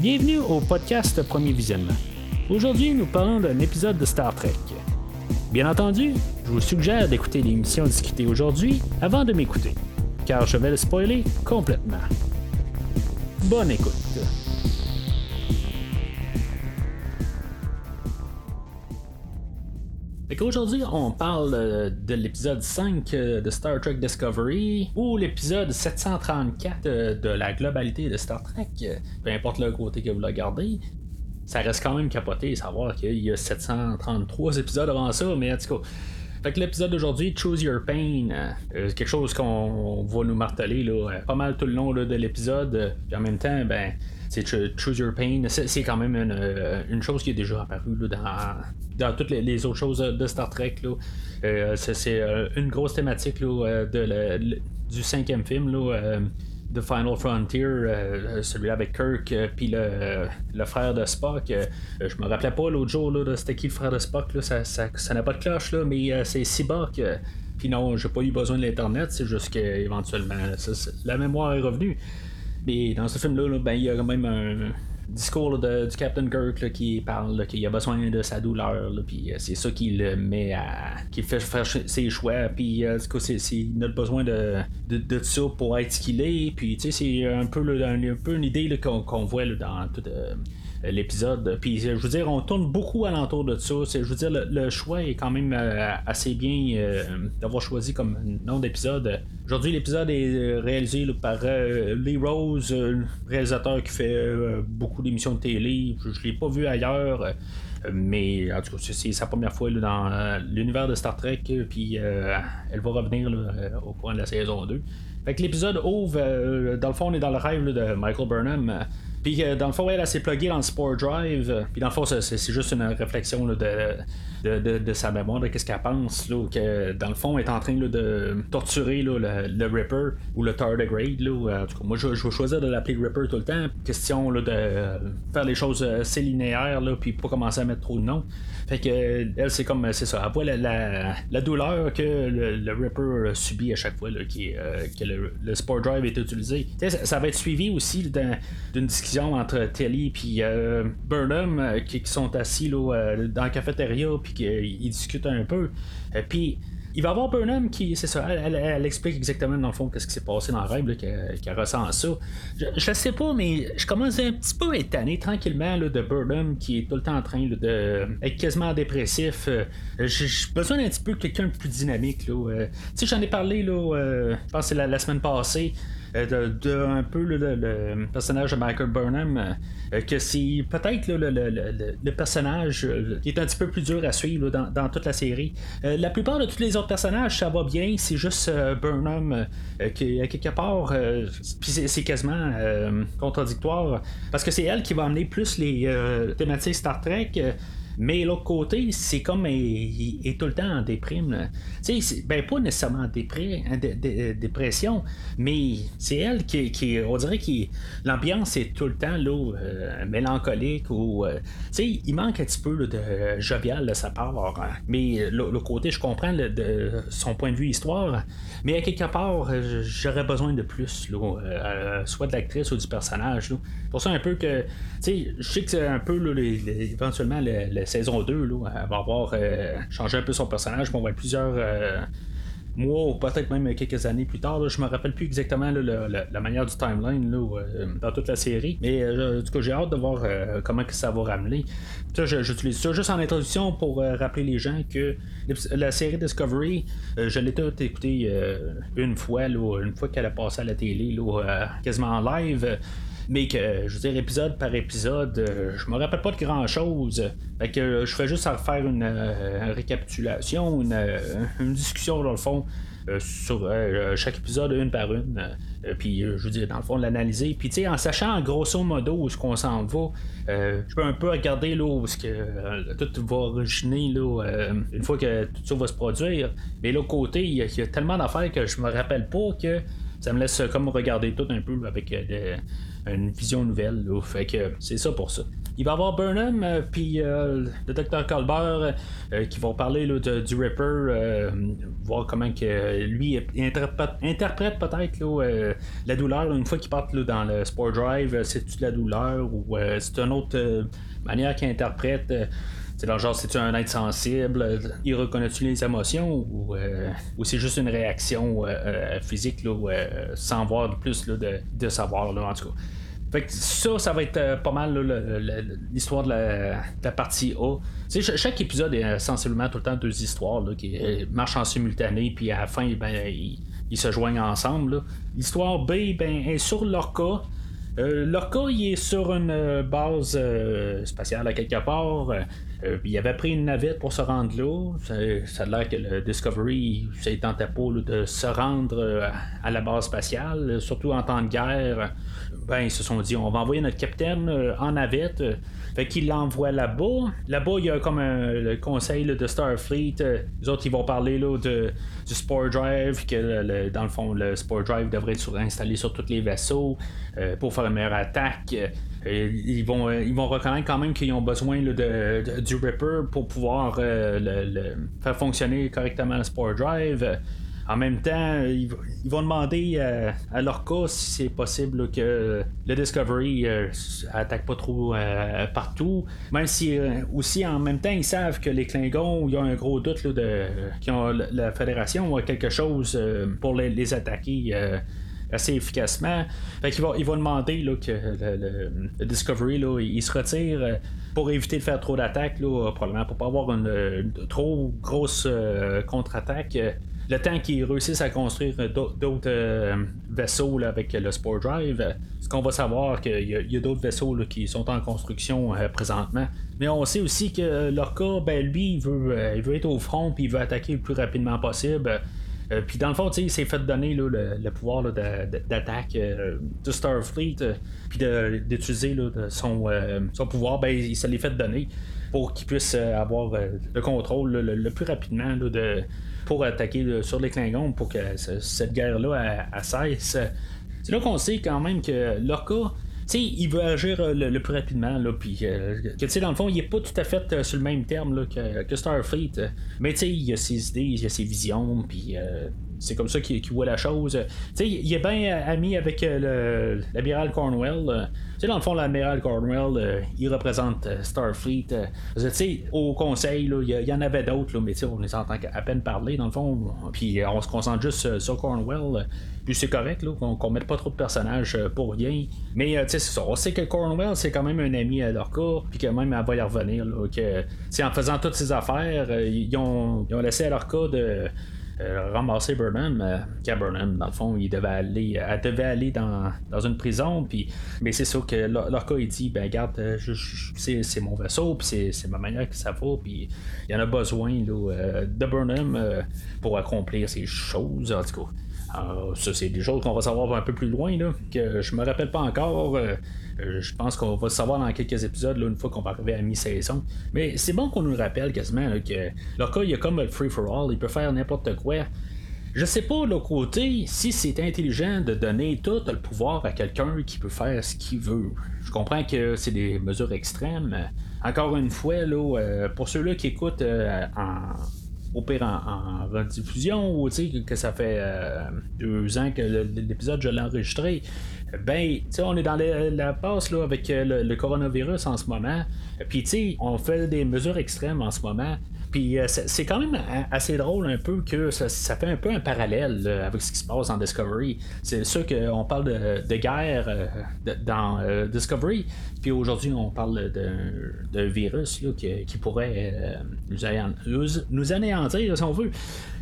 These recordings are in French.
Bienvenue au podcast Premier Visionnement. Aujourd'hui, nous parlons d'un épisode de Star Trek. Bien entendu, je vous suggère d'écouter l'émission discutée aujourd'hui avant de m'écouter, car je vais le spoiler complètement. Bonne écoute. Aujourd'hui, on parle euh, de l'épisode 5 euh, de Star Trek Discovery ou l'épisode 734 euh, de la globalité de Star Trek. Peu importe le côté que vous le regardez, ça reste quand même capoté savoir qu'il y a 733 épisodes avant ça, mais en tout cas. Fait que l'épisode d'aujourd'hui, Choose Your Pain, quelque chose qu'on va nous marteler là, pas mal tout le long de l'épisode. Puis en même temps, ben, c'est Choose Your Pain. C'est quand même euh, une, chose qui est déjà apparue dans, dans toutes les, autres choses de Star Trek. Euh, c'est euh, une grosse thématique de du cinquième film. The Final Frontier, celui avec Kirk, puis le, frère de Spock. je me rappelais pas l'autre jour, c'était qui le frère de Spock, ça, n'a pas de cloche, là, mais c'est Sibok. puis non, j'ai pas eu besoin de l'Internet, c'est juste qu'éventuellement, la mémoire est revenue. Mais dans ce film-là, ben, il y a quand même un discours de, du Captain Kirk qui parle qu'il a besoin de sa douleur, puis euh, c'est ça qui le met à. qui fait faire ses choix, puis euh, c'est, il a besoin de, de, ça pour être ce qu'il est, puis c'est un peu, un, peu une idée qu'on, voit dans tout. Euh, l'épisode. Puis je veux dire, on tourne beaucoup alentour de ça. Je veux dire, le, choix est quand même euh, assez bien euh, d'avoir choisi comme nom d'épisode. Aujourd'hui, l'épisode est réalisé par Lee Rose, réalisateur qui fait beaucoup d'émissions de télé. Je, ne l'ai pas vu ailleurs. Mais en tout cas, c'est sa première fois dans l'univers de Star Trek, puis elle va revenir au cours de la saison 2. Fait que l'épisode ouvre, dans le fond, on est dans le rêve de Michael Burnham. Puis euh, dans le fond, elle, s'est pluguée dans le Sport Drive. Puis dans le fond, c'est, juste une réflexion de, sa mémoire, de qu'est-ce qu'elle pense. Que dans le fond, elle est en train de torturer le, Ripper ou le Tardigrade. Là, en tout cas, moi, je, je vais choisir de l'appeler Ripper tout le temps. Question de faire les choses assez linéaires, là, puis pas commencer à mettre trop de noms. Fait que elle, c'est comme c'est ça. Elle voit la, douleur que le, Ripper subit à chaque fois euh, que le, Sport Drive est utilisé. Ça, va être suivi aussi d'une discussion entre Telly et euh, Burnham euh, qui, sont assis là, dans la cafétéria puis qu'ils discutent un peu. puis il va y avoir Burnham qui, c'est ça, elle, explique exactement dans le fond qu'est-ce qui s'est passé dans le rêve, qu'elle ressent ça. Je, je sais pas, mais je commence un petit peu à être tranquillement là, de Burnham qui est tout le temps en train de être quasiment dépressif. Euh, j'ai besoin d'un petit peu de quelqu'un de plus dynamique. Là. Euh. tu sais, j'en ai parlé, là, euh, je pense c'est la, semaine passée. Euh, de, un peu le, personnage de Michael Burnham, euh, que c'est peut-être le, personnage euh, qui est un petit peu plus dur à suivre dans, toute la série. la plupart de tous les autres personnages, ça va bien, c'est juste Burnham qui, à quelque part, c'est quasiment contradictoire, parce que c'est elle qui va amener plus les thématiques Star Trek. Mais l'autre côté, c'est comme il, est tout le temps en déprime. Tu sais, ben pas nécessairement en dépression, mais c'est elle qui, qui, on dirait que l'ambiance est tout le temps là, euh, mélancolique ou, euh, il manque un petit peu de jovial de sa part. Hein. Mais l'autre côté, je comprends de son point de vue histoire, mais à quelque part, euh, j'aurais besoin de plus, là, soit de l'actrice ou du personnage. Là. Pour ça un peu que, je sais que c'est un peu éventuellement le saison 2, là, elle va avoir euh, changé un peu son personnage, on va être plusieurs euh, mois ou peut-être même quelques années plus tard. je me rappelle plus exactement la, manière du timeline euh, dans toute la série. Mais en tout cas, j'ai hâte de voir comment que ça va ramener. j'utilise ça juste en introduction pour rappeler les gens que la série Discovery, je l'ai tout écouté une fois, une fois qu'elle a passé à la télé, quasiment en live mais que, je veux dire, épisode par épisode, euh, je me rappelle pas de grand chose. Fait que euh, je ferais juste à faire une, euh, récapitulation, une, discussion dans le fond. sur chaque épisode une par une. puis, je veux dire, dans le fond, l'analyser. Puis, tu sais, en sachant grosso modo où ce qu'on s'en va, je peux un peu regarder là, où que tout va originer là, une fois que tout ça va se produire. Mais l'autre côté, il y, a tellement d'affaires que je me rappelle pas que ça me laisse comme regarder tout un peu avec une vision nouvelle. Fait que c'est ça pour ça. Il va y avoir Burnham euh, puis euh, le docteur Colbert euh, qui vont parler du Ripper, voir comment que lui interprète, peut-être la douleur. une fois qu'il part dans le Sport Drive, c'est-tu de la douleur ou c'est une autre manière qu'il interprète c'est genre, c'est-tu un être sensible? Il reconnaît-tu les émotions ou, c'est juste une réaction physique là, sans voir plus de, savoir, là, en tout cas. Fait que ça, ça va être euh, pas mal l'histoire de, la, partie A. chaque épisode est sensiblement tout le temps deux histoires qui euh, marchent en simultané, puis à la fin, ben, ils, se joignent ensemble. L'histoire B ben, est sur Lorca. Euh, Lorca, il est sur une base spatiale à quelque part. il avait pris une navette pour se rendre là. Ça, a l'air que le Discovery, ça tentait pas de se rendre à la base spatiale, surtout en temps de guerre ben, ils se sont dit, on va envoyer notre capitaine euh, en navette. Fait qu'ils l'envoient là-bas. Là-bas, il y a comme un, le conseil de Starfleet. Euh, les autres, ils vont parler là, de, du Sport Drive, que dans le fond, le Sport Drive devrait être installé sur tous les vaisseaux euh, pour faire une meilleure attaque. ils, vont, ils vont reconnaître quand même qu'ils ont besoin de, du Ripper pour pouvoir faire fonctionner correctement le Sport Drive. En même temps, ils, vont demander euh, à leur cas si c'est possible que le Discovery euh, attaque pas trop euh, partout. Même si aussi en même temps ils savent que les Klingons, il y a un gros doute de qui ont la Fédération a quelque chose pour les, attaquer assez efficacement. Fait ils vont demander que le, Discovery il se retire pour éviter de faire trop d'attaques, probablement pour pas avoir une, trop grosse contre-attaque le temps qu'ils réussissent à construire d'autres euh, vaisseaux avec le Sport Drive, ce qu'on va savoir qu'il y a, d'autres vaisseaux qui sont en construction euh, présentement. Mais on sait aussi que Lorca, ben, lui, il veut, euh, il veut être au front puis il veut attaquer le plus rapidement possible. puis dans le fond, il s'est fait donner le, pouvoir d'attaque de Starfleet, puis d'utiliser son, pouvoir, ben, il se fait donner pour qu'il puisse avoir le contrôle le, plus rapidement de, pour attaquer sur les Klingons pour que cette guerre-là cesse. C'est là qu'on sait quand même que Lorca il veut agir euh, le, plus rapidement, là, puis euh, que, tu sais, dans le fond, il est pas tout à fait euh, sur le même terme là, que, Starfleet. mais tu sais, il a ses idées, il a ses visions, puis c'est comme ça qu'il voit la chose. Tu sais, il est bien ami avec l'amiral Cornwell. tu sais, dans le fond, l'amiral Cornwell, il représente Starfleet. tu sais, au conseil, il y, en avait d'autres, mais tu sais, on les entend à peine parler, dans le fond. Puis on se concentre juste sur Cornwell. Puis c'est correct qu'on ne mette pas trop de personnages euh, pour rien. Mais euh, tu sais, c'est ça. On sait que Cornwell, c'est quand même un ami à leur cas, puis que même elle va y revenir. En faisant toutes ces affaires, euh, ils, ont, ils, ont, laissé à leur cas de. Ramasser Burnham, qu'à Burnham, dans le fond, il devait aller, elle devait aller dans, dans une prison, puis, mais c'est ça que leur cas, il dit, ben regarde, c'est, mon vaisseau, puis c'est, ma manière que ça va, puis il y en a besoin de Burnham pour accomplir ces choses, en tout cas. Alors, ça, c'est des choses qu'on va savoir un peu plus loin, là, que je me rappelle pas encore. Euh, euh, je pense qu'on va savoir dans quelques épisodes, là, une fois qu'on va arriver à mi-saison. Mais c'est bon qu'on nous rappelle quasiment que leur cas, il y a comme le free-for-all, il peut faire n'importe quoi. Je sais pas, de l'autre côté, si c'est intelligent de donner tout le pouvoir à quelqu'un qui peut faire ce qu'il veut. Je comprends que c'est des mesures extrêmes. Encore une fois, là, euh, pour ceux-là qui écoutent en au pire en, rediffusion ou que ça fait euh, deux ans que l'épisode je l'ai enregistré. Ben, tu on est dans la passe là, avec euh, le, le, coronavirus en ce moment. Puis, on fait des mesures extrêmes en ce moment. Puis euh, c'est quand même assez drôle un peu que ça, fait un peu un parallèle avec ce qui se passe en Discovery. C'est sûr qu'on parle de, guerre euh, dans euh, Discovery, puis aujourd'hui on parle d'un virus qui, pourrait nous, anéantir si on veut.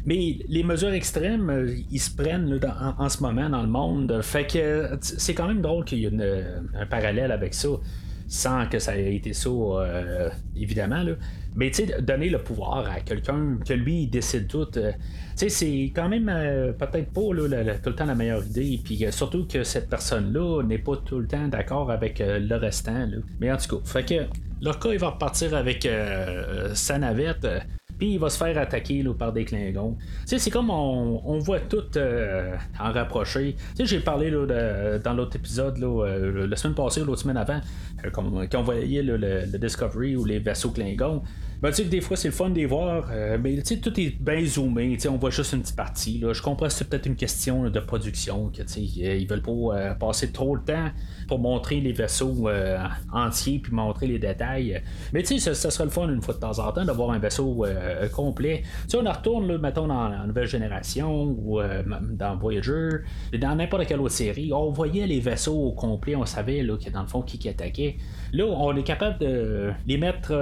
Mais les mesures extrêmes, ils se prennent en, ce moment dans le monde. Fait que c'est quand même drôle qu'il y ait un parallèle avec ça sans que ça ait été ça, évidemment. Là. Mais tu sais, donner le pouvoir à quelqu'un que lui, il décide tout, euh, tu sais, c'est quand même euh, peut-être pas là, tout le temps la meilleure idée. Puis euh, surtout que cette personne-là n'est pas tout le temps d'accord avec le restant. Là. Mais en tout cas, fait que cas il va repartir avec sa navette. Puis il va se faire attaquer là, par des Klingons. c'est comme on, voit tout en rapprocher. J'ai parlé là, dans l'autre épisode la semaine passée ou l'autre semaine avant, quand on voyait le, Discovery ou les vaisseaux Klingons. Ben, tu sais des fois c'est le fun de les voir, euh, mais tu sais, tout est bien zoomé, tu sais, on voit juste une petite partie. Là. Je comprends que c'est peut-être une question de production, que tu sais, ils veulent pas euh, passer trop le temps pour montrer les vaisseaux euh, entiers puis montrer les détails. Mais tu sais, ça, serait le fun une fois de temps en temps d'avoir un vaisseau complet. Tu sais, on en retourne, là, mettons, dans la nouvelle génération ou dans Voyager, dans n'importe quelle autre série, on voyait les vaisseaux au complet, on savait là, que dans le fond qui, qui attaquait. Là, on est capable de les mettre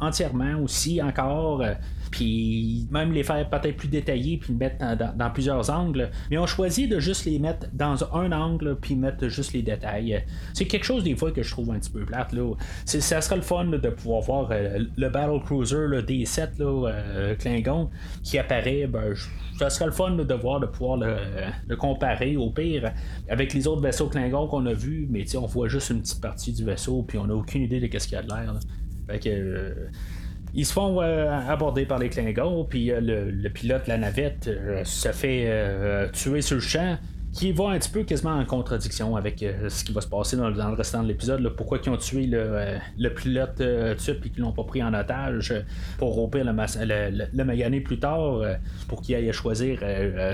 entièrement aussi encore. Euh, puis même les faire peut-être plus détaillés, puis les mettre dans, plusieurs angles. Mais on choisit de juste les mettre dans un angle, puis mettre juste les détails. C'est quelque chose des fois que je trouve un petit peu plate. Là. Ça serait le fun de pouvoir voir euh, le Battle Cruiser le D7 là, euh, Klingon qui apparaît. Ben, ça serait le fun de voir, de pouvoir le, comparer au pire avec les autres vaisseaux Klingon qu'on a vus, mais on voit juste une petite partie du vaisseau, puis on n'a aucune idée de ce qu'il y a de l'air. Fait que ils se font euh, aborder par les Klingons, puis euh, le, pilote de la navette euh, se fait tuer sur le champ qui va un petit peu quasiment en contradiction avec ce qui va se passer dans, le restant de l'épisode. Pourquoi ils ont tué le, pilote euh, et qu'ils l'ont pas pris en otage pour rompre le, le, le, magané plus tard pour qu'il aille choisir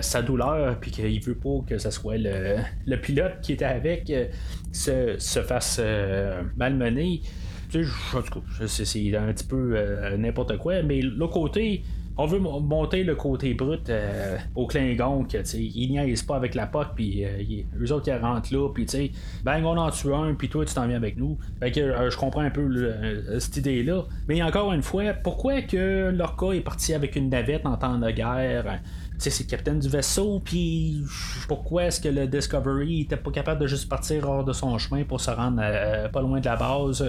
sa douleur puis qu'il veut pas que ce soit le, pilote qui était avec se, se fasse malmener. Tu sais, c'est un petit peu euh, n'importe quoi, mais l'autre côté, on veut monter le côté brut euh, au Klingon, que ils niaisent pas avec la pote, puis euh, eux autres qui rentrent là, puis tu sais, on en tue un, puis toi tu t'en viens avec nous. Fait que je comprends un peu cette idée-là. Mais encore une fois, pourquoi que Lorca est parti avec une navette en temps de guerre? c'est le capitaine du vaisseau, puis pourquoi est-ce que le Discovery était pas capable de juste partir hors de son chemin pour se rendre pas loin de la base?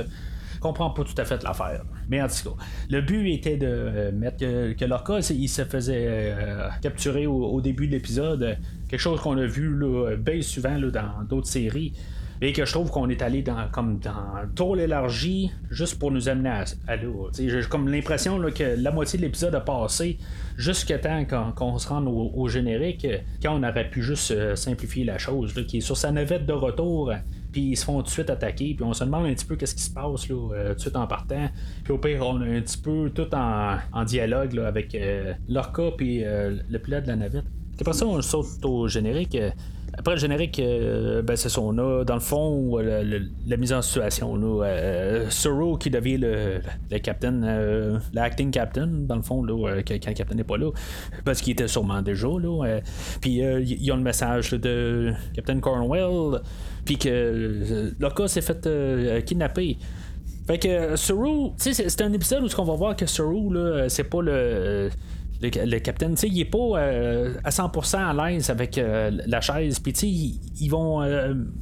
Comprends pas tout à fait l'affaire. Mais en tout cas, le but était de euh, mettre que, que il se faisait euh, capturer au, début de l'épisode. Quelque chose qu'on a vu là, bien souvent dans d'autres séries. Et que je trouve qu'on est allé dans comme dans trop l'élargie juste pour nous amener à, l'eau. J'ai comme l'impression que la moitié de l'épisode a passé jusqu'à temps qu'on se rende au, générique, quand on aurait pu juste euh, simplifier la chose, qui est sur sa navette de retour puis ils se font tout de suite attaquer, puis on se demande un petit peu qu'est-ce qui se passe là, euh, tout de suite en partant. Puis au pire, on est un petit peu tout en, dialogue là, avec euh, Lorca puis euh, le pilote de la navette. Après ça, on saute au générique. Après le générique, ben, c'est son a dans le fond la mise en situation. Euh, qui devient le, le captain, l'acting captain, dans le fond, là, quand le captain n'est pas là, parce qu'il était sûrement déjà là. puis il y a le message de Captain Cornwell puis que euh, Loka s'est fait euh, kidnapper. Fait que Saru, c'est un épisode où on va voir que là, c'est pas le. Le, capitaine, il est pas à 100% à l'aise avec la chaise. Puis, ils, ils vont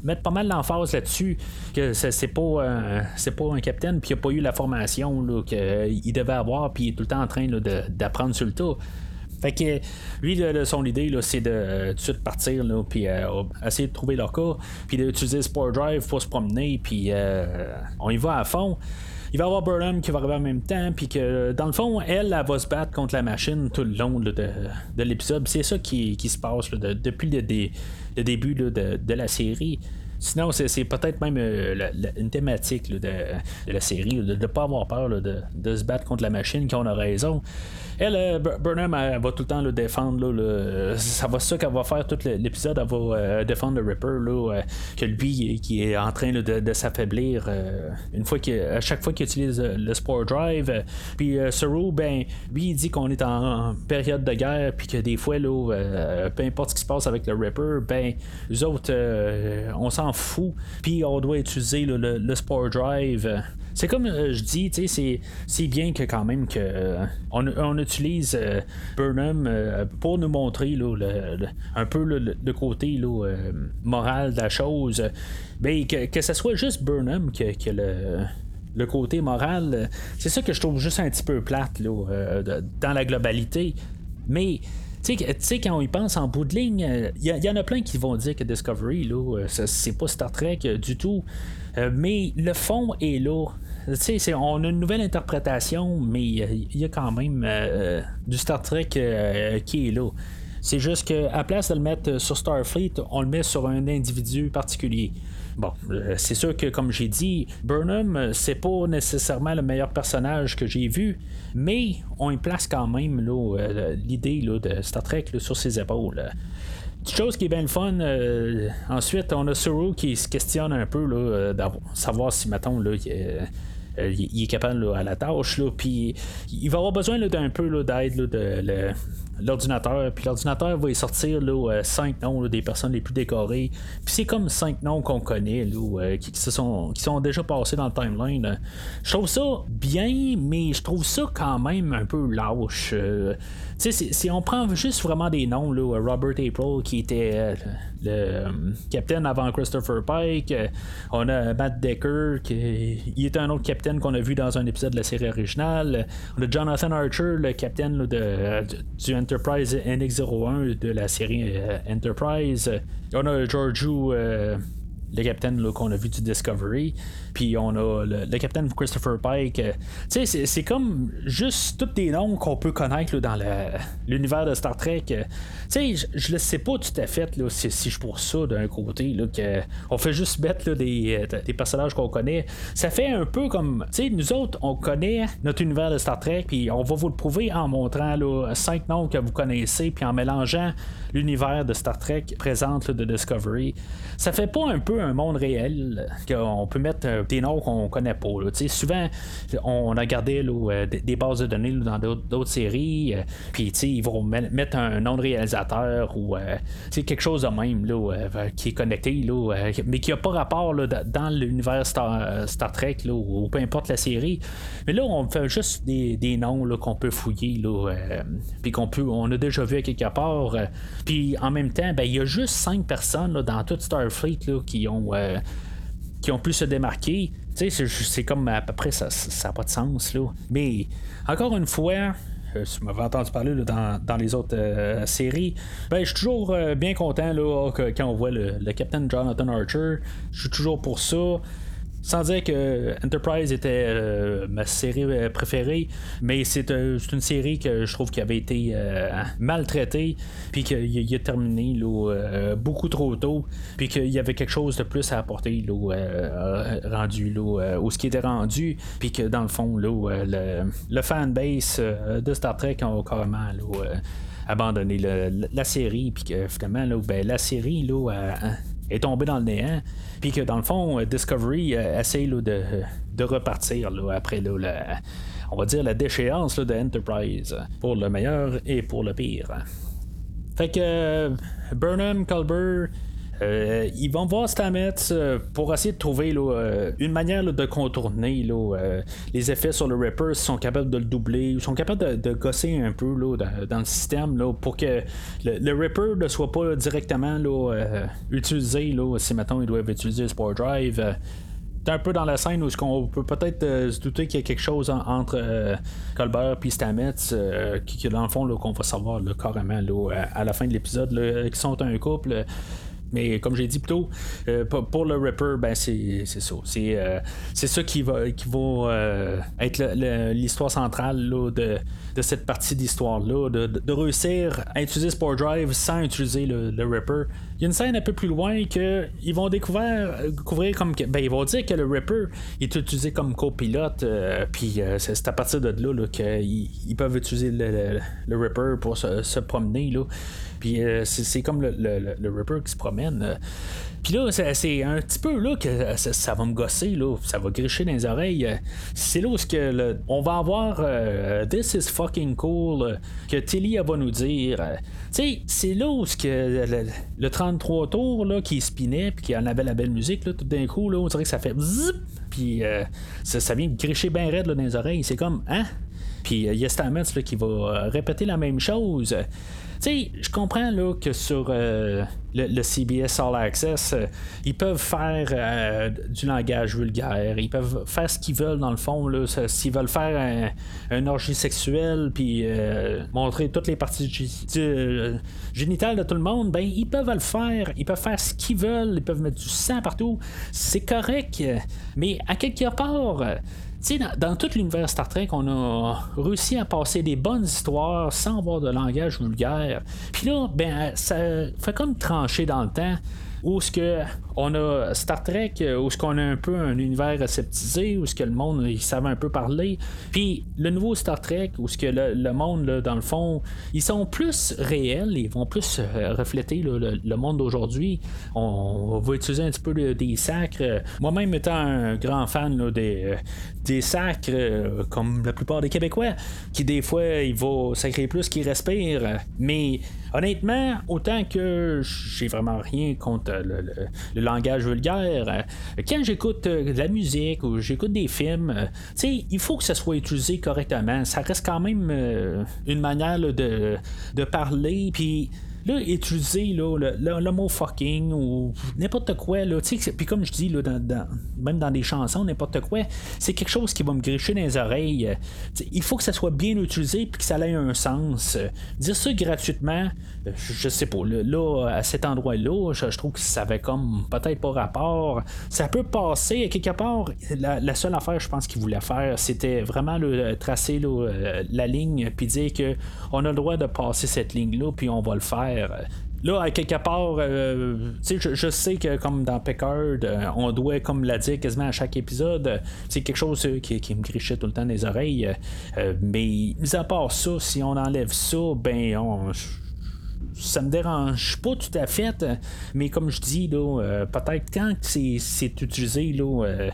mettre pas mal d'emphase là-dessus que c'est pas, pas un capitaine, puis il a pas eu la formation qu'il devait avoir, puis il est tout le temps en train d'apprendre sur le tas. Fait que lui, son idée, c'est de euh, tout de suite partir, puis euh, essayer de trouver leur cas, puis d'utiliser Sport Drive pour se promener, puis euh, on y va à fond. Il va y avoir Burnham qui va arriver en même temps, puis que dans le fond, elle, elle, va se battre contre la machine tout le long de, l'épisode. C'est ça qui, se passe depuis le, début de, la série. Sinon, c'est peut-être même une thématique de, la série, de ne pas avoir peur de, se battre contre la machine quand on a raison. Elle, euh, Burnham, elle, va tout le temps le défendre. Là, ça va ça qu'elle va faire tout l'épisode. Elle va euh, défendre le Ripper. Euh, que lui, qui est en train de, s'affaiblir une fois à chaque fois qu'il utilise le Sport Drive. Puis Saru, ben, lui, il dit qu'on est en, période de guerre. Puis que des fois, peu importe ce qui se passe avec le Ripper, ben, nous autres, on s'en fout. Puis on doit utiliser le, le Sport Drive c'est comme euh, je dis, c'est bien que quand même que euh, on, utilise euh, Burnham pour nous montrer un peu le, côté moral de la chose. Mais que, que ce soit juste Burnham que, le côté moral, c'est ça que je trouve juste un petit peu plate dans la globalité. Mais tu sais, quand on y pense en bout de ligne, il y, en a plein qui vont dire que Discovery, là, c'est pas Star Trek du tout. mais le fond est là on a une nouvelle interprétation, mais il y a quand même du Star Trek qui est là. C'est juste qu'à place de le mettre sur Starfleet, on le met sur un individu particulier. Bon, euh, c'est sûr que comme j'ai dit, Burnham, euh, c'est pas nécessairement le meilleur personnage que j'ai vu, mais on y place quand même euh, l'idée de Star Trek sur ses épaules. Chose qui est bien le fun. ensuite, on a Suru qui se questionne un peu, là, savoir si, mettons, là, il est capable à la tâche. Puis il va avoir besoin d'un peu d'aide de, l'ordinateur. Puis l'ordinateur va y sortir là, 5 euh, noms des personnes les plus décorées. Puis c'est comme 5 noms qu'on connaît, euh, qui, se sont, qui sont déjà passés dans le timeline. Je trouve ça bien, mais je trouve ça quand même un peu lâche. Euh. si on prend juste vraiment des noms, là, Robert April qui était le capitaine avant Christopher Pike, on a Matt Decker qui il est un autre capitaine qu'on a vu dans un épisode de la série originale. On a Jonathan Archer, le capitaine de, du Enterprise NX-01 de la série euh, Enterprise. On a Georgiou, euh, le capitaine qu'on a vu du Discovery. Puis on a le, capitaine Christopher Pike. Euh, tu sais, c'est comme juste tous des noms qu'on peut connaître dans l'univers de Star Trek. Tu sais, je le sais pas tout à fait là, si, je pour ça d'un côté. Là, on fait juste mettre des, des, personnages qu'on connaît. Ça fait un peu comme. Tu sais, nous autres, on connaît notre univers de Star Trek. Puis on va vous le prouver en montrant là, cinq noms que vous connaissez. Puis en mélangeant l'univers de Star Trek présente de Discovery. Ça fait pas un peu un monde réel qu'on peut mettre euh, des noms qu'on connaît pas. Souvent, on a gardé euh, des bases de données dans d'autres séries, euh, puis ils vont mettre un nom de réalisateur ou quelque chose de même là, qui est connecté, mais qui n'a pas rapport dans l'univers Star, Trek ou peu importe la série. Mais là, on fait juste des, noms qu'on peut fouiller, puis qu'on peut, on a déjà vu quelque part. puis en même temps, ben, il y a juste cinq personnes dans toute Starfleet qui ont qui ont pu se démarquer. C'est comme à peu près ça n'a pas de sens. Là. Mais encore une fois, si vous m'avez entendu parler dans, les autres euh, séries, ben, je suis toujours euh, bien content là, quand on voit le, le Captain Jonathan Archer. Je suis toujours pour ça. Sans dire que Enterprise était euh, ma série euh, préférée, mais c'est euh, une série que je trouve qui avait été maltraitée, puis qu'il a terminé là, beaucoup trop tôt, puis qu'il y avait quelque chose de plus à apporter là, rendu là, où ce qui était rendu, puis que dans le fond, là, le, fanbase de Star Trek a carrément abandonné la série, puis que finalement, là, ben, la série là, est tombée dans le néant. Puis que dans le fond, euh, Discovery euh, essaye de, repartir après on va dire la déchéance de Enterprise pour le meilleur et pour le pire. Fait que euh, Burnham, Culber, euh, ils vont voir Stamets euh, pour essayer de trouver euh, une manière de contourner les effets sur le Ripper, s'ils sont capables de le doubler, ils sont capables de, gosser un peu dans, le système pour que le, Ripper ne soit pas directement utilisé si maintenant ils doivent utiliser le Sport Drive. Un peu dans la scène où on peut peut-être se douter qu'il y a quelque chose entre Colbert et Stamets qui, dans le fond qu'on va savoir carrément à, la fin de l'épisode qui sont un couple mais comme j'ai dit plus tôt, euh, pour le Ripper, ben c'est ça. Euh, c'est ça qui va, qui euh, être l'histoire centrale de, cette partie d'histoire-là, de, réussir à utiliser Sport Drive sans utiliser le, Ripper. Il y a une scène un peu plus loin que ils vont découvrir, découvrir comme ben ils vont dire que le Ripper est utilisé comme copilote, puis c'est à partir de là, qu'ils peuvent utiliser le, Ripper pour se, promener là. Puis euh, c'est comme le, le, Ripper qui se promène. Euh. Puis là, c'est un petit peu là que ça, va me gosser, là, ça va gricher dans les oreilles. C'est là où que on va avoir euh, This is fucking cool que Tilly va nous dire. tu sais, c'est là où que le, 33 tours là, qui spinait, puis qui en avait la belle musique, là, tout d'un coup, là, on dirait que ça fait puis ça, ça, vient gricher bien raide là, dans les oreilles. C'est comme, hein? Puis il y a Stamets qui va répéter la même chose. Sais, je comprends là, que sur le, CBS All Access, ils peuvent faire du langage vulgaire, ils peuvent faire ce qu'ils veulent dans le fond. S'ils veulent faire un, orgie sexuelle, puis montrer toutes les parties génitales de tout le monde, ben ils peuvent le faire. Ils peuvent faire ce qu'ils veulent, ils peuvent mettre du sang partout. C'est correct. Mais à quelque part, dans, tout l'univers Star Trek, on a réussi à passer des bonnes histoires sans avoir de langage vulgaire. Puis là, ben, ça fait comme trancher dans le temps où ce que on a Star Trek, euh, où ce qu'on a un peu un univers aseptisé, où ce que le monde savait un peu parler. Puis le nouveau Star Trek, où ce que le, monde dans le fond, ils sont plus réels, ils vont plus euh, refléter le, monde d'aujourd'hui. On, va utiliser un petit peu des sacres. Moi-même étant un grand fan des, des sacres, euh, comme la plupart des Québécois, qui des fois il va sacrer plus qu'ils respirent, mais Honnêtement, autant que j'ai vraiment rien contre le, langage vulgaire, euh, quand j'écoute euh, de la musique ou j'écoute des films, euh, il faut que ça soit utilisé correctement. Ça reste quand même une manière de, de parler, puis Là, utiliser là, le, mot fucking ou n'importe quoi, là, puis comme je dis, là, même dans des chansons, n'importe quoi, c'est quelque chose qui va me gricher dans les oreilles. il faut que ça soit bien utilisé puis que ça ait un sens. Dire ça gratuitement, je, sais pas, là, à cet endroit-là, je, trouve que ça avait comme peut-être pas rapport. Ça peut passer quelque part. La, seule affaire, je pense qu'il voulait faire, c'était vraiment le tracer euh, la ligne puis dire que on a le droit de passer cette ligne-là, puis on va le faire. Là, à quelque part, euh, je, je, sais que comme dans Pickard, euh, on doit comme la dire quasiment à chaque épisode. C'est quelque chose euh, qui, me grichait tout le temps les oreilles. mais mis à part ça, si on enlève ça, ben on ça me dérange pas tout à fait, mais comme je dis, peut-être quand c'est utilisé là,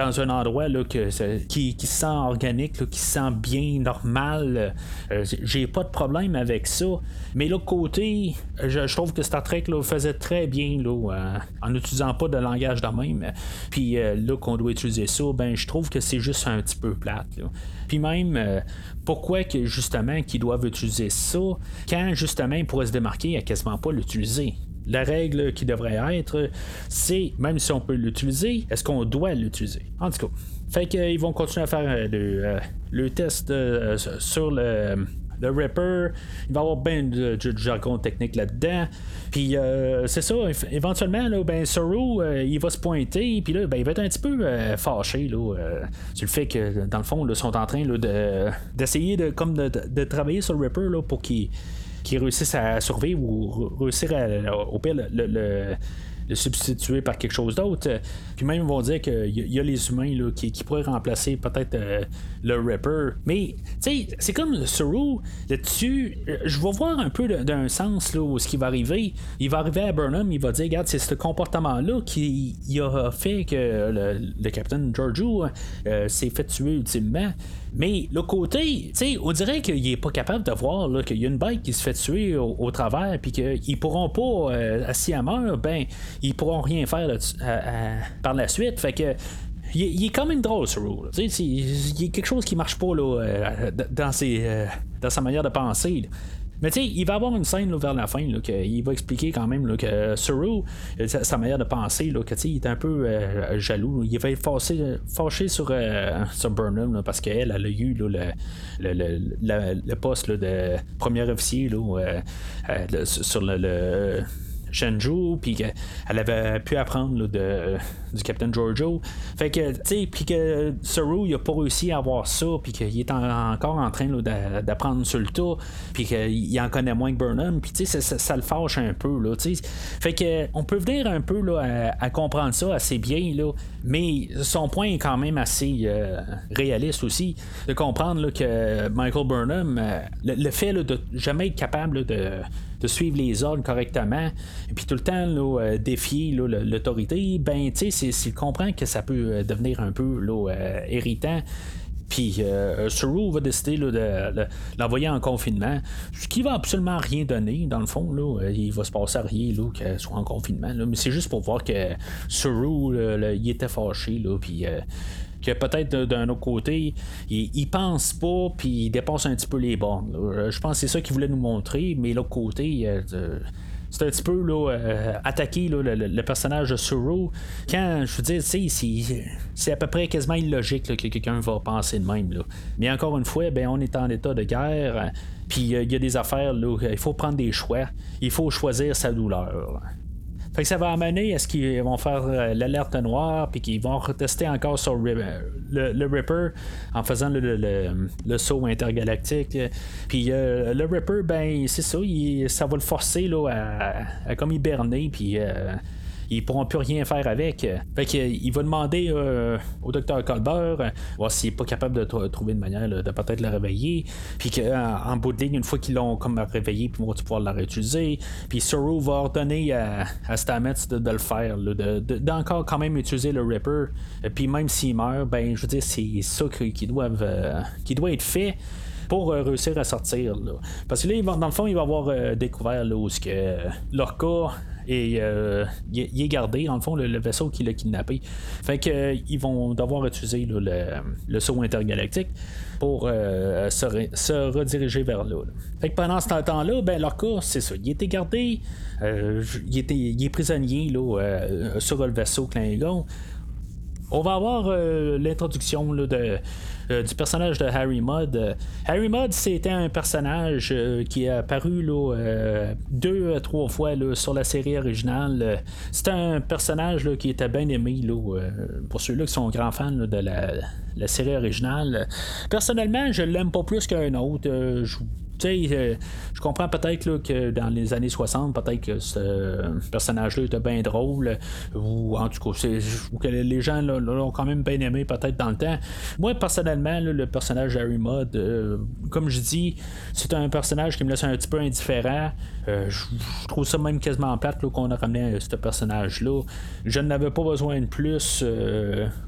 dans un endroit là, que, qui, qui se sent organique, qui se sent bien, normal. Euh, j'ai pas de problème avec ça. Mais l'autre côté, je, trouve que Star Trek là, faisait très bien là, euh, en n'utilisant pas de langage de même. Puis euh, là qu'on doit utiliser ça, ben je trouve que c'est juste un petit peu plate. Puis même, pourquoi que justement qu'ils doivent utiliser ça quand justement ils pourraient se démarquer à quasiment pas l'utiliser? La règle qui devrait être, c'est, même si on peut l'utiliser, est-ce qu'on doit l'utiliser? En tout cas. Fait qu'ils vont continuer à faire euh, euh, le, test euh, sur le, le Ripper. Il va y avoir bien de, jargon technique là-dedans. Puis c'est ça, éventuellement, là, ben, il va se pointer, puis là, ben, il va être un petit peu fâché là, sur le fait que, dans le fond, ils sont en train là, d'essayer de, comme de, travailler sur le Ripper là, pour qu'il qui réussissent à survivre ou réussir à, au pire le, substituer par quelque chose d'autre. Puis même ils vont dire qu'il y, a les humains là, qui, pourraient remplacer peut-être euh, le Ripper. Mais tu sais, c'est comme Saru là-dessus. Je vais voir un peu d'un sens là, où ce qui va arriver. Il va arriver à Burnham, il va dire Regarde, c'est ce comportement-là qui a fait que le, capitaine Giorgio euh, s'est fait tuer ultimement. Mais le côté, tu sais, on dirait qu'il est pas capable de voir qu'il y a une bête qui se fait tuer au, travers, puis qu'ils pourront pas, euh, si elle ben, ils pourront rien faire par la suite. Fait que il, est quand même drôle ce rule. Il y a quelque chose qui marche pas là, euh, dans, ses, euh, dans sa manière de penser. Mais tu sais, il va avoir une scène vers la fin, là, il va expliquer quand même que Saru, euh, sa, manière de penser, que il est un peu jaloux. Il va être fâché, fâché sur, sur Burnham parce qu'elle, elle a eu le, le, le, poste de premier officier sur le Shenju, puis qu'elle avait pu apprendre de, du Captain Giorgio. Fait que, tu sais, puis que Saru, il a pas réussi à avoir ça, puis qu'il est encore en train d'apprendre sur le tas, puis qu'il en connaît moins que Burnham, puis tu sais, ça, le fâche un peu, là, tu sais. Fait que, on peut venir un peu là, à, comprendre ça assez bien, là, mais son point est quand même assez euh, réaliste aussi, de comprendre là, que Michael Burnham, euh, le, fait de jamais être capable de de suivre les ordres correctement, et puis tout le temps euh, défier l'autorité, ben tu sais, s'il comprend que ça peut euh, devenir un peu euh, irritant, Puis euh, va décider de, l'envoyer en confinement, ce qui va absolument rien donner, dans le fond. Là. Il va se passer à rien qu'elle soit en confinement. Mais c'est juste pour voir que Suru, il était fâché. Là, puis que peut-être d'un autre côté, il, pense pas, puis il dépasse un petit peu les bornes. Je pense que c'est ça qu'il voulait nous montrer, mais l'autre côté, euh, c'est un petit peu là, euh, attaquer le, personnage de Suru. Quand, je veux dire, c'est à peu près quasiment illogique que quelqu'un va penser de même. Mais encore une fois, ben, on est en état de guerre. Puis euh, il y a des affaires, là, il faut prendre des choix. Il faut choisir sa douleur. Fait que ça va amener à ce qu'ils vont faire euh, l'alerte noire, puis qu'ils vont retester encore sur le, Ripper en faisant le, saut intergalactique. Puis euh, le Ripper, ben, c'est ça, ça va le forcer là, à, comme hiberner, puis. Ils pourront plus rien faire avec. Fait qu'il va demander euh, au docteur Colbert, euh, voir s'il n'est pas capable de trouver une manière de peut-être le réveiller. Puis qu'en bout de ligne, une fois qu'ils l'ont comme réveillé, puis vont pouvoir la réutiliser? Puis Soro va ordonner à, Stamets de, le faire, d'encore quand même utiliser le Ripper. Puis même s'il meurt, ben je veux dire, c'est ça euh, qui doit être fait pour réussir à sortir. Parce que là, dans le fond, il va avoir découvert là, où et euh, il, est gardé, en le fond, le, vaisseau qui l'a kidnappé. Fait que euh, ils vont devoir utiliser le, saut intergalactique pour euh, se, rediriger vers là, Fait que pendant ce temps-là, ben leur cas, c'est ça. Il était gardé, il, était, est prisonnier sur le vaisseau Klingon. On va avoir l'introduction de euh, du personnage de Harry Mudd. Harry Mudd, c'était un personnage euh, qui est apparu deux, trois fois sur la série originale. C'est un personnage qui était bien aimé pour ceux-là qui sont grands fans de la, série originale. Personnellement, je l'aime pas plus qu'un autre. Euh, je euh, je comprends peut-être que dans les années 60, peut-être que ce personnage-là était bien drôle, ou en tout cas, ou que les gens l'ont quand même bien aimé peut-être dans le temps. Moi, personnellement, le personnage Harry Mudd, euh, comme je dis, c'est un personnage qui me laisse un petit peu indifférent. Euh, je, trouve ça même quasiment plate qu'on a ramené ce personnage-là. Je n'avais pas besoin de plus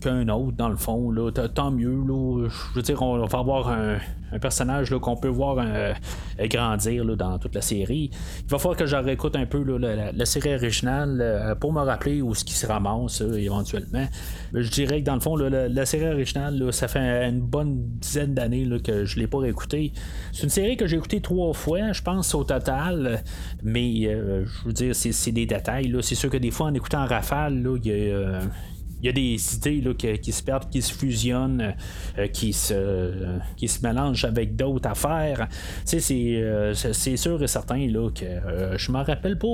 qu'un autre, dans le fond. Tant mieux. Je veux dire, on va avoir un, personnage qu'on peut voir euh, grandir dans toute la série. Il va falloir que je réécoute un peu la, série originale euh, pour me rappeler où ce qui se ramasse euh, éventuellement. Je dirais que dans le fond, la, série originale, ça fait une bonne dizaine d'années que je ne l'ai pas réécouté. C'est une série que j'ai écoutée trois fois, je pense, au total. Mais je veux dire, c'est des détails. C'est sûr que des fois, en écoutant rafale, il y a il y a des idées là, qui, se perdent, qui se fusionnent, euh, qui, se, qui se mélangent avec d'autres affaires. Euh, c'est, sûr et certain là, que euh, je m'en rappelle pas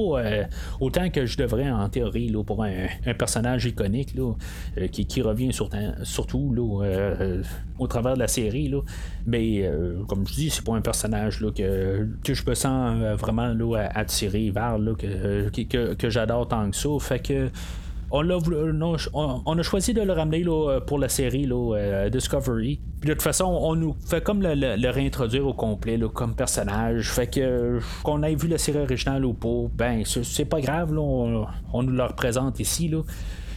autant que je devrais en théorie là, pour un, personnage iconique là, qui, qui, revient surtout là, au travers de la série. Là. Mais comme je dis, c'est pas un personnage là, que, que je me sens vraiment là, attiré vers là, que, que, que j'adore tant que ça. Fait que on, a, choisi de le ramener pour la série euh, Discovery. Puis de toute façon, on nous fait comme le, réintroduire au complet comme personnage. Fait que qu'on ait vu la série originale ou pas, ben c'est pas grave, on, nous le représente ici.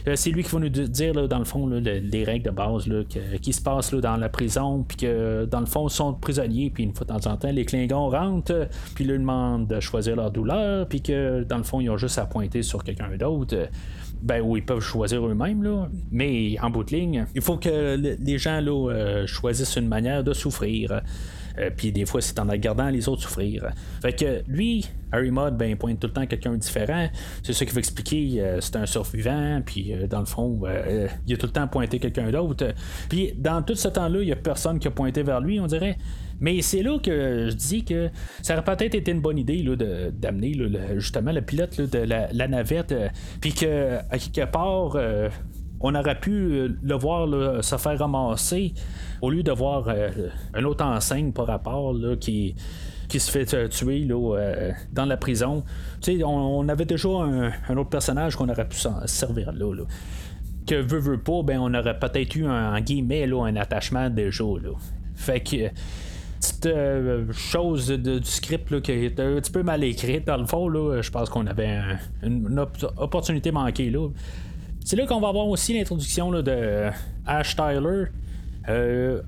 Euh, c'est lui qui va nous dire, dans le fond, les règles de base qui se passent dans la prison, puis que, dans le fond, sont prisonniers, puis une fois de temps en temps, les Klingons rentrent, puis leur demandent de choisir leur douleur, puis que, dans le fond, ils ont juste à pointer sur quelqu'un d'autre ben où ils peuvent choisir eux-mêmes, là. mais en bout de ligne, il faut que les gens là, euh, choisissent une manière de souffrir. Euh, puis des fois, c'est en regardant les autres souffrir. Fait que lui, Harry Mudd, ben, il pointe tout le temps quelqu'un différent. C'est ça qui veut expliquer, euh, c'est un survivant, puis dans le fond, il a tout le temps pointé quelqu'un d'autre. Puis dans tout ce temps-là, il n'y a personne qui a pointé vers lui, on dirait. Mais c'est là que je dis que ça aurait peut-être été une bonne idée d'amener justement le pilote de la, navette, euh, puis que à quelque part, euh, on aurait pu euh, le voir se faire ramasser au lieu de voir un autre enseigne par rapport qui qui se fait tuer là, dans la prison. On, on, avait déjà un, autre personnage qu'on aurait pu servir là. Que veut, veut pas, ben on aurait peut-être eu un, guillemets là, un attachement déjà. Là. Fait que petite euh, chose du script qui était un petit peu mal écrite dans le fond. Là, je pense qu'on avait une, opportunité manquée là. C'est là qu'on va avoir aussi l'introduction de Ash Tyler.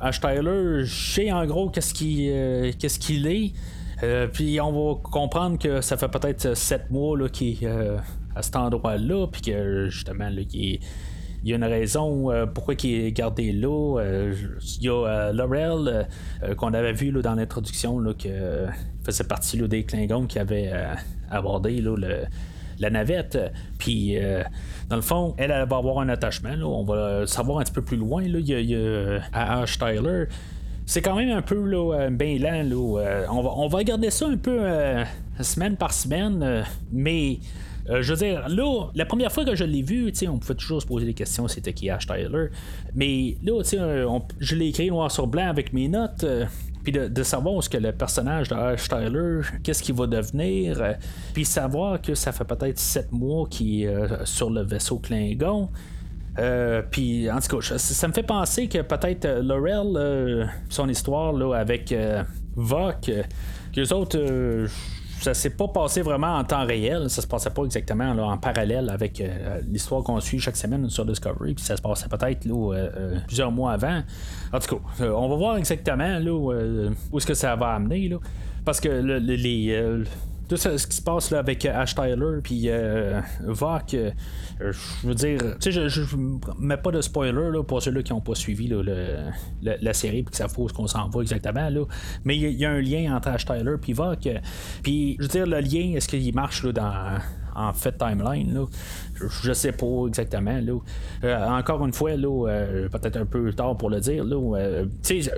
Ash Tyler, je sais en gros qu'est-ce qu'il qu'est-ce qu'il est. puis on va comprendre que ça fait peut-être sept mois qu'il est à cet endroit-là, puis que justement, il y a une raison pourquoi il est gardé là. Il y a Laurel qu'on avait vu là, dans l'introduction qui faisait partie des Klingons qui avait abordé le, la navette. Puis, euh, dans le fond, elle, va avoir un attachement. On va savoir un petit peu plus loin. Là. Y a, à Ash Tyler. C'est quand même un peu là, bien lent. Euh, on, va, on va regarder ça un peu euh, semaine par semaine. mais. je veux dire, là, la première fois que je l'ai vu, on pouvait toujours se poser des questions, c'était qui Ash Tyler. Mais là, je l'ai écrit noir sur blanc avec mes notes puis de, savoir ce que le personnage de Ash Tyler, qu'est-ce qu'il va devenir, euh, puis savoir que ça fait peut-être sept mois qu'il est euh, sur le vaisseau Klingon. Euh, puis en tout cas, ça, me fait penser que peut-être Laurel, son histoire là, avec Vok, que les autres ça s'est pas passé vraiment en temps réel. Ça se passait pas exactement en parallèle avec euh, l'histoire qu'on suit chaque semaine sur Discovery. Puis ça se passait peut-être là, euh, euh, plusieurs mois avant. En tout cas, on va voir exactement là, où est-ce que ça va amener. Là. Parce que les tout ce qui se passe là, avec Ash Tyler puis euh, Vok, euh, je veux dire, tu sais, je, je, mets pas de spoiler là, pour ceux-là qui n'ont pas suivi le, la série puis que ça faut ce qu'on s'en va exactement là. Mais il y, a un lien entre Ash Tyler puis Vok. Puis, je veux dire, le lien, est-ce qu'il marche dans en fait timeline. Là. Je, sais pas exactement. Là. Euh, encore une fois, là, euh, peut-être un peu tard pour le dire. Là, euh,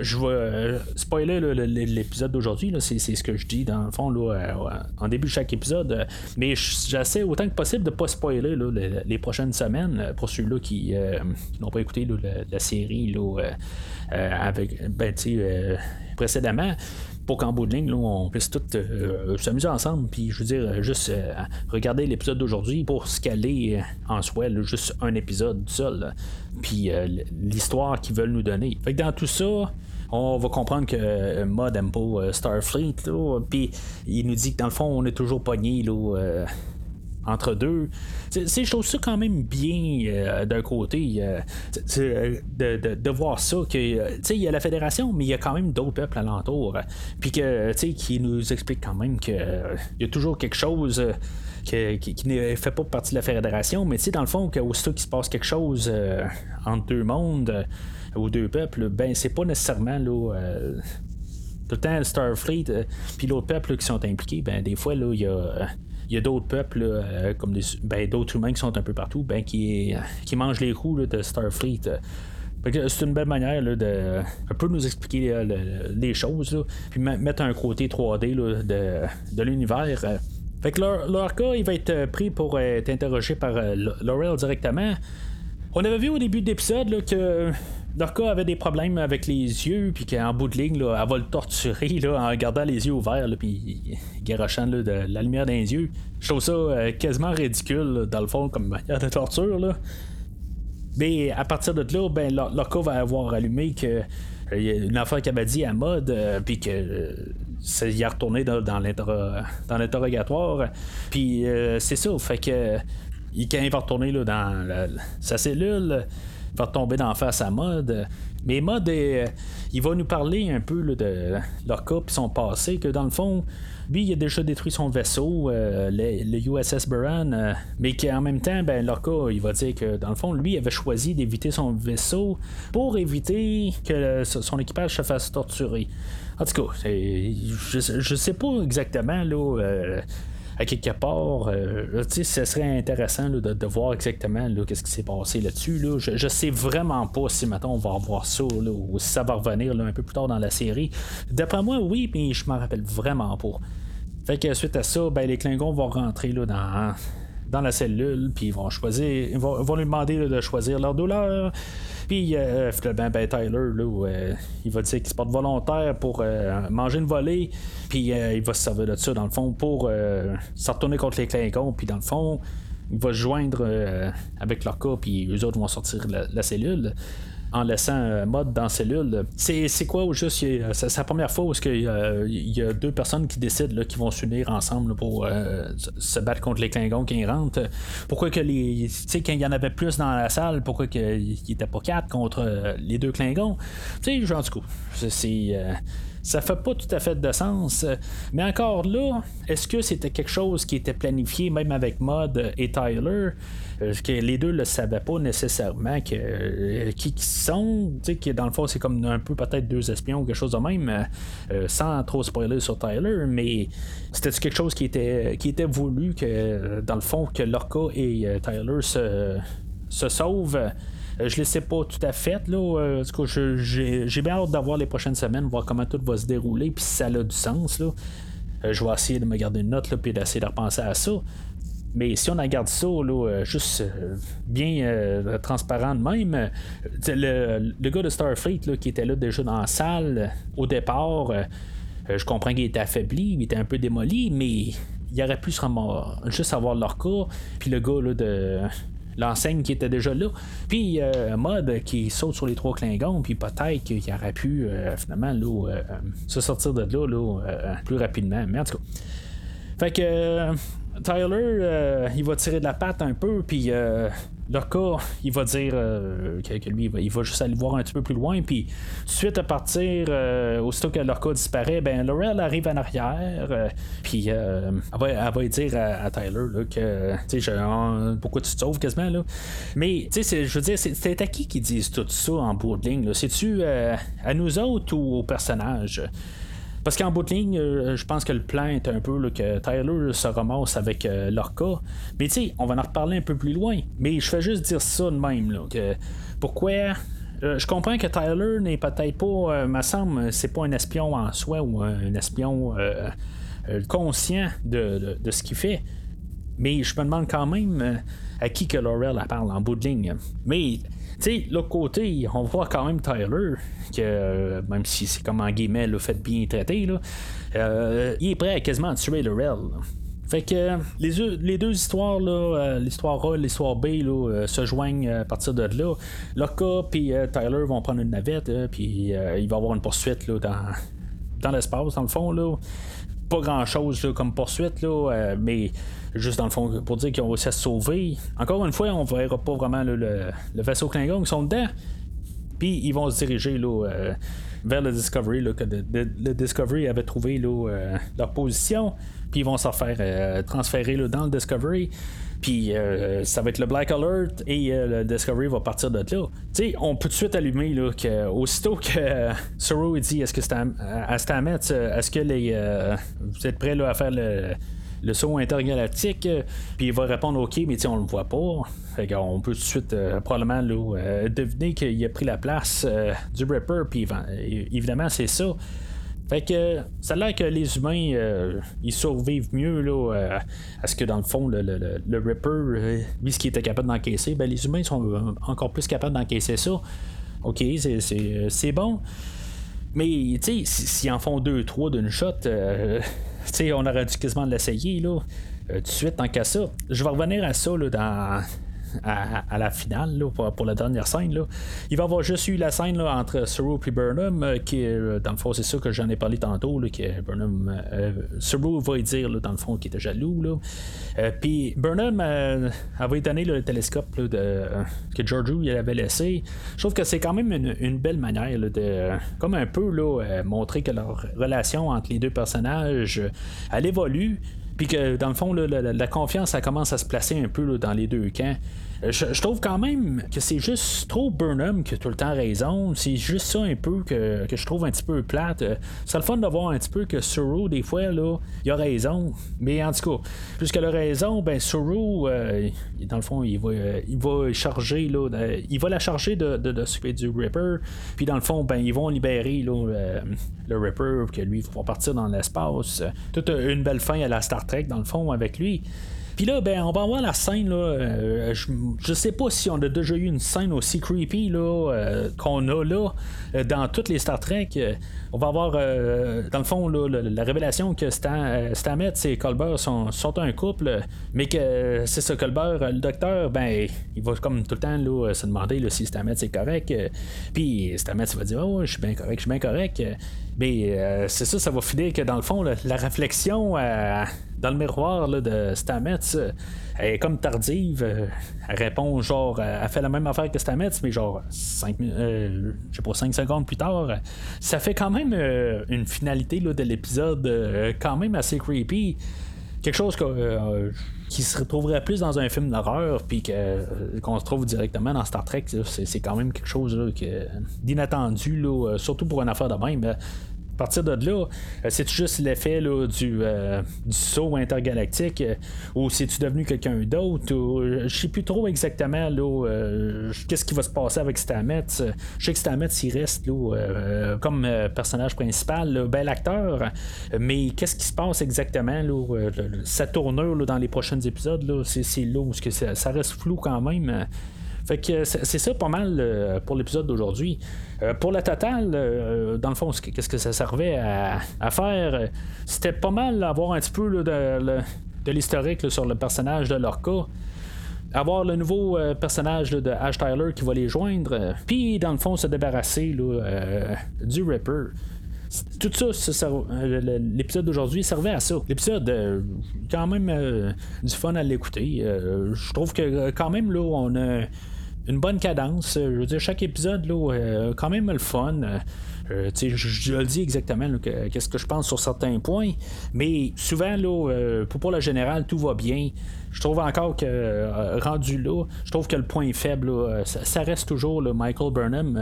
je vais spoiler l'épisode d'aujourd'hui. C'est, ce que je dis dans le fond là, en début de chaque épisode. mais j'essaie autant que possible de pas spoiler là, les, prochaines semaines pour ceux-là qui, n'ont pas écouté la, série avec ben, précédemment pour qu'en bout de ligne, on puisse tous euh, s'amuser ensemble. Puis je veux dire, juste euh, regarder l'épisode d'aujourd'hui pour se caler euh, en soi, juste un épisode seul. Puis l'histoire qu'ils veulent nous donner. Fait que dans tout ça, on va comprendre que Mod aime pas Starfleet. Puis il nous dit que dans le fond, on est toujours pogné là, entre deux. C'est, je trouve ça quand même bien euh, d'un côté euh, de, voir ça que il y a la fédération, mais il y a quand même d'autres peuples alentour. Puis que qui nous explique quand même qu'il y a toujours quelque chose. qui, ne fait pas partie de la fédération, mais dans le fond, aussitôt qu'il se passe quelque chose euh, entre deux mondes ou deux peuples, ben c'est pas nécessairement là, tout le temps Starfleet puis l'autre peuple qui sont impliqués, ben des fois là il y a il y a d'autres peuples, euh, comme ben, d'autres humains qui sont un peu partout, ben, qui, qui mangent les coups de Starfleet. C'est une belle manière de un peu nous expliquer les choses, puis mettre un côté 3D de, de l'univers. Fait que leur, cas, il va être pris pour être interrogé par euh, Laurel directement. On avait vu au début de l'épisode que Dorka avait des problèmes avec les yeux, puis qu'en bout de ligne, là, elle va le torturer là, en gardant les yeux ouverts, puis garochant de la lumière dans les yeux. Je trouve ça euh, quasiment ridicule, dans le fond, comme manière de torture. Mais à partir de là, ben, va avoir allumé que euh, une affaire qu'elle m'a dit à mode, euh, puis que y a retourné dans, dans l'interrogatoire. Puis c'est ça, fait que quand il va retourner là, dans sa cellule, va tomber dans face à Mode. Mais Mode, euh, il va nous parler un peu de leur cas et son passé, que dans le fond, lui, il a déjà détruit son vaisseau, euh, le, USS Buran, euh, mais qu'en même temps, ben, Lorca, il va dire que dans le fond, lui, il avait choisi d'éviter son vaisseau pour éviter que son équipage se fasse torturer. En tout cas, je, je sais pas exactement là à quelque part, euh, ce serait intéressant de, voir exactement qu'est-ce qui s'est passé là-dessus. Je, je sais vraiment pas si maintenant on va avoir ça ou si ça va revenir un peu plus tard dans la série. D'après moi, oui, mais je m'en rappelle vraiment pas. Fait que suite à ça, ben, les Klingons vont rentrer dans la cellule, puis ils vont choisir, ils vont, lui demander de choisir leur douleur. Puis euh, ben, ben, Tyler, là, euh, il va dire qu'il se porte volontaire pour euh, manger une volée, puis il va se servir de ça dans le fond pour se retourner contre les Klingons, puis dans le fond, il va se joindre avec leur cas, puis eux autres vont sortir la cellule. En laissant mode dans cellule. C'est, quoi au juste c'est, la première fois où il y, a deux personnes qui décident là, qui vont s'unir ensemble pour se battre contre les Klingons qui rentrent. Pourquoi que les. Tu sais, quand il y en avait plus dans la salle, pourquoi qu'il n'était pas quatre contre les deux Klingons? Tu sais, genre du coup. C'est ça fait pas tout à fait de sens. Mais encore là, est-ce que c'était quelque chose qui était planifié même avec Mod et Tyler? Euh, que les deux le savaient pas nécessairement que, euh, qui, qui sont, que dans le fond c'est comme un peu peut-être deux espions ou quelque chose de même, euh, sans trop spoiler sur Tyler, mais c'était quelque chose qui était, qui était voulu que dans le fond que Lorca et Tyler se, se sauvent? Euh, je ne sais pas tout à fait. Là, euh, j'ai bien hâte d'avoir les prochaines semaines, voir comment tout va se dérouler, puis si ça a du sens. Là. Euh, je vais essayer de me garder une note, puis d'essayer de repenser à ça. Mais si on regarde ça, là, juste bien transparent de même, le, le, gars de Starfleet là, qui était là déjà dans la salle au départ, je comprends qu'il était affaibli, il était un peu démoli, mais il aurait pu se juste avoir leur cas. Puis le gars là, de l'enseigne qui était déjà là. Puis euh, Mode qui saute sur les trois Klingons, puis peut-être qu'il aurait pu euh, finalement là, euh, se sortir de là, là plus rapidement. Mais en tout cas. Fait que Tyler, il va tirer de la patte un peu, puis Lorca, il va dire euh, que, lui, il va, juste aller voir un petit peu plus loin. Puis, suite à partir, euh, aussitôt que Lorca disparaît, ben Laurel arrive en arrière. Euh, puis, elle va, va, dire à, Tyler là, que, tu sais, pourquoi tu te sauves quasiment, là? Mais, tu sais, je veux dire, c'est à qui qui disent tout ça en bout de ligne, C'est-tu à nous autres ou aux personnages? Parce qu'en bout de ligne, euh, je pense que le plan est un peu que Tyler se ramasse avec euh, Lorca. Mais tu sais, on va en reparler un peu plus loin. Mais je fais juste dire ça de même. Là, que pourquoi euh, je comprends que Tyler n'est peut-être pas, me semble, c'est pas un espion en soi ou un espion conscient de, ce qu'il fait. Mais je me demande quand même à qui que Laurel parle en bout de ligne. Mais tu sais, l'autre côté, on voit quand même Tyler, que euh, même si c'est comme en guillemets le fait bien traité, là, euh, il est prêt à quasiment tuer Laurel. Fait que les, les deux histoires, euh, l'histoire A et l'histoire B, se joignent à partir de là. Locke et Tyler vont prendre une navette, puis il va y avoir une poursuite dans, dans l'espace, dans le fond. Là. Pas grand chose comme poursuite, là, mais juste dans le fond pour dire qu'ils ont réussi à se sauver. Encore une fois, on verra pas vraiment le, vaisseau Klingon qui sont dedans. Puis ils vont se diriger là, euh, vers le Discovery, là, que le, Discovery avait trouvé là, euh, leur position. Puis ils vont se faire euh, transférer là, dans le Discovery. Puis ça va être le Black Alert et le Discovery va partir de là. Tu sais, on peut tout de suite allumer là, que aussitôt que Soro dit est-ce que c'est à, Stamets, est-ce que les vous êtes prêts là, à faire le saut intergalactique, euh, puis il va répondre OK, mais on le voit pas. Fait on peut tout de suite euh, probablement euh, deviner qu'il a pris la place du Ripper, puis évidemment c'est ça. Fait que ça a l'air que les humains ils survivent mieux là, à ce que dans le fond le, le, Ripper, lui ce qu'il était capable d'encaisser, ben, les humains sont encore plus capables d'encaisser ça. Ok, c'est bon. Mais tu sais, s'ils en font deux, trois d'une shot, sais, on aurait dû quasiment l'essayer, là. Euh, tout de suite, tant qu'à ça. Je vais revenir à ça, là, dans à, la finale pour, la dernière scène. Il va avoir juste eu la scène entre Saru et Burnham, euh, qui euh, dans le fond, c'est ça que j'en ai parlé tantôt, que Burnham, euh, va dire dans le fond qu'il était jaloux. Puis Burnham lui donner le télescope que Giorgio avait laissé. Je trouve que c'est quand même une, belle manière de, comme un peu montrer que leur relation entre les deux personnages, elle évolue. Puis que dans le fond, la, confiance, commence à se placer un peu dans les deux camps. Euh, je, trouve quand même que c'est juste trop Burnham qui a tout le temps raison. C'est juste ça un peu que, je trouve un petit peu plate. Euh, c'est le fun de voir un petit peu que Suru, des fois, là, il a raison. Mais en tout cas, puisqu'elle a raison, ben Suru, euh, dans le fond, il va, il va charger, là, il va la charger de, de, du Ripper. Puis dans le fond, ben, ils vont libérer là, le Ripper, que lui, il va partir dans l'espace. Toute une belle fin à la Star Trek, dans le fond, avec lui. Puis là, ben, on va avoir la scène, là, je, sais pas si on a déjà eu une scène aussi creepy là, qu'on a là dans toutes les Star Trek. on va avoir, dans le fond, la, révélation que Stan, Stamets et Colbert sont, un couple, mais que c'est ce Colbert, le docteur, ben, il va comme tout le temps là, se demander là, si Stamets est correct. Puis Stamets va dire Oh, je suis bien correct, je suis bien correct. Mais euh, c'est ça, ça va finir que dans le fond, la réflexion euh, dans le miroir de Stamets elle est comme tardive. elle répond genre, elle fait la même affaire que Stamets, mais genre 5 euh, je sais pas, 5 secondes plus tard. Ça fait quand même une finalité là, de l'épisode quand même assez creepy quelque chose qui se retrouverait plus dans un film d'horreur, puis qu'on se trouve directement dans Star Trek, c'est, quand même quelque chose d'inattendu, surtout pour une affaire de même. À partir de là, euh, c'est juste l'effet du, euh, du saut intergalactique euh, ou c'est-tu devenu quelqu'un d'autre je sais plus trop exactement qu'est-ce qui va se passer avec Stamets. Je sais que Stamets il reste là, comme personnage principal, bel acteur, mais qu'est-ce qui se passe exactement là, sa tournure dans les prochains épisodes, c'est, là où ça, ça reste flou quand même. Fait que c'est ça pas mal euh, pour l'épisode d'aujourd'hui. Euh, pour la totale, euh, dans le fond, qu'est-ce que ça servait à, faire? C'était pas mal avoir un petit peu de, l'historique sur le personnage de Lorca avoir le nouveau personnage de Ash Tyler qui va les joindre, puis dans le fond se débarrasser du Ripper. Tout ça, l'épisode d'aujourd'hui servait à ça. L'épisode, quand même du fun à l'écouter. je trouve que quand même là, on a une bonne cadence. Je veux dire, chaque épisode, là, euh, quand même le fun. Euh, je, je, le dis exactement qu'est-ce que je pense sur certains points, mais souvent, là, euh, pour, la générale, tout va bien. Je trouve encore que, rendu là, je trouve que le point faible, ça, reste toujours le Michael Burnham,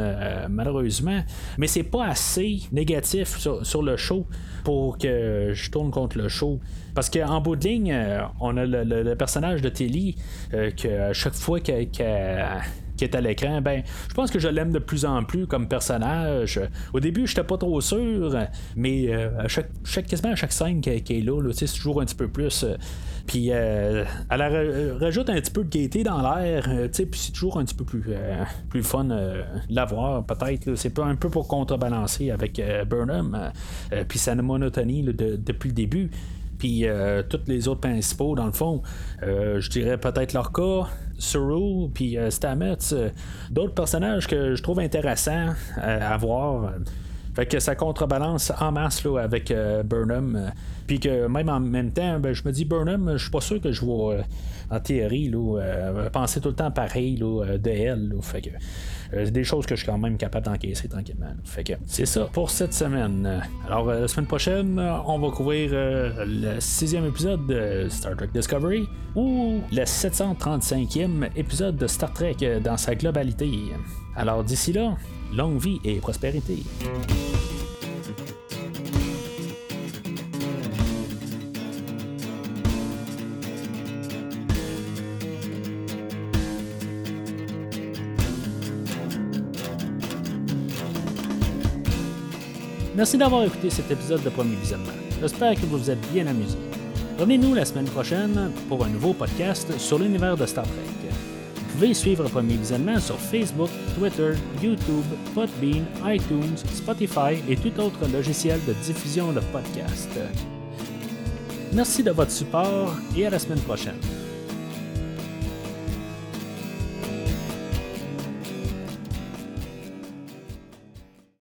malheureusement, mais c'est pas assez négatif sur, le show pour que je tourne contre le show. Parce qu'en bout de ligne, on a le, personnage de Tilly, que chaque fois qu'elle qui est à l'écran, ben, je pense que je l'aime de plus en plus comme personnage. Au début, j'étais pas trop sûr, mais euh, chaque, quasiment à chaque scène qui, est là, c'est toujours un petit peu plus. Euh, puis euh, elle rajoute un petit peu de gaieté dans l'air, puis c'est toujours un petit peu plus, plus fun l'avoir, peut-être. C'est un peu pour contrebalancer avec Burnham, puis sa monotonie depuis le début. Puis tous les autres principaux, dans le fond, je dirais peut-être leur cas, Suru, puis euh, Stamets, euh, d'autres personnages que je trouve intéressants à, voir. Fait que ça contrebalance en masse là, avec euh, Burnham. Puis que même en même temps, ben, je me dis Burnham, je suis pas sûr que je vois en théorie là, penser tout le temps pareil là, de elle. Fait que des choses que je suis quand même capable d'encaisser tranquillement. Fait que c'est ça pour cette semaine. Alors la semaine prochaine, on va couvrir le sixième épisode de Star Trek Discovery ou le 735e épisode de Star Trek dans sa globalité. Alors d'ici là, longue vie et prospérité. Merci d'avoir écouté cet épisode de Premier Visionnement. J'espère que vous vous êtes bien amusé. Revenez-nous la semaine prochaine pour un nouveau podcast sur l'univers de Star Trek. Pouvez suivre Premier Visionnement sur Facebook, Twitter, YouTube, Podbean, iTunes, Spotify et tout autre logiciel de diffusion de podcasts. Merci de votre support et à la semaine prochaine.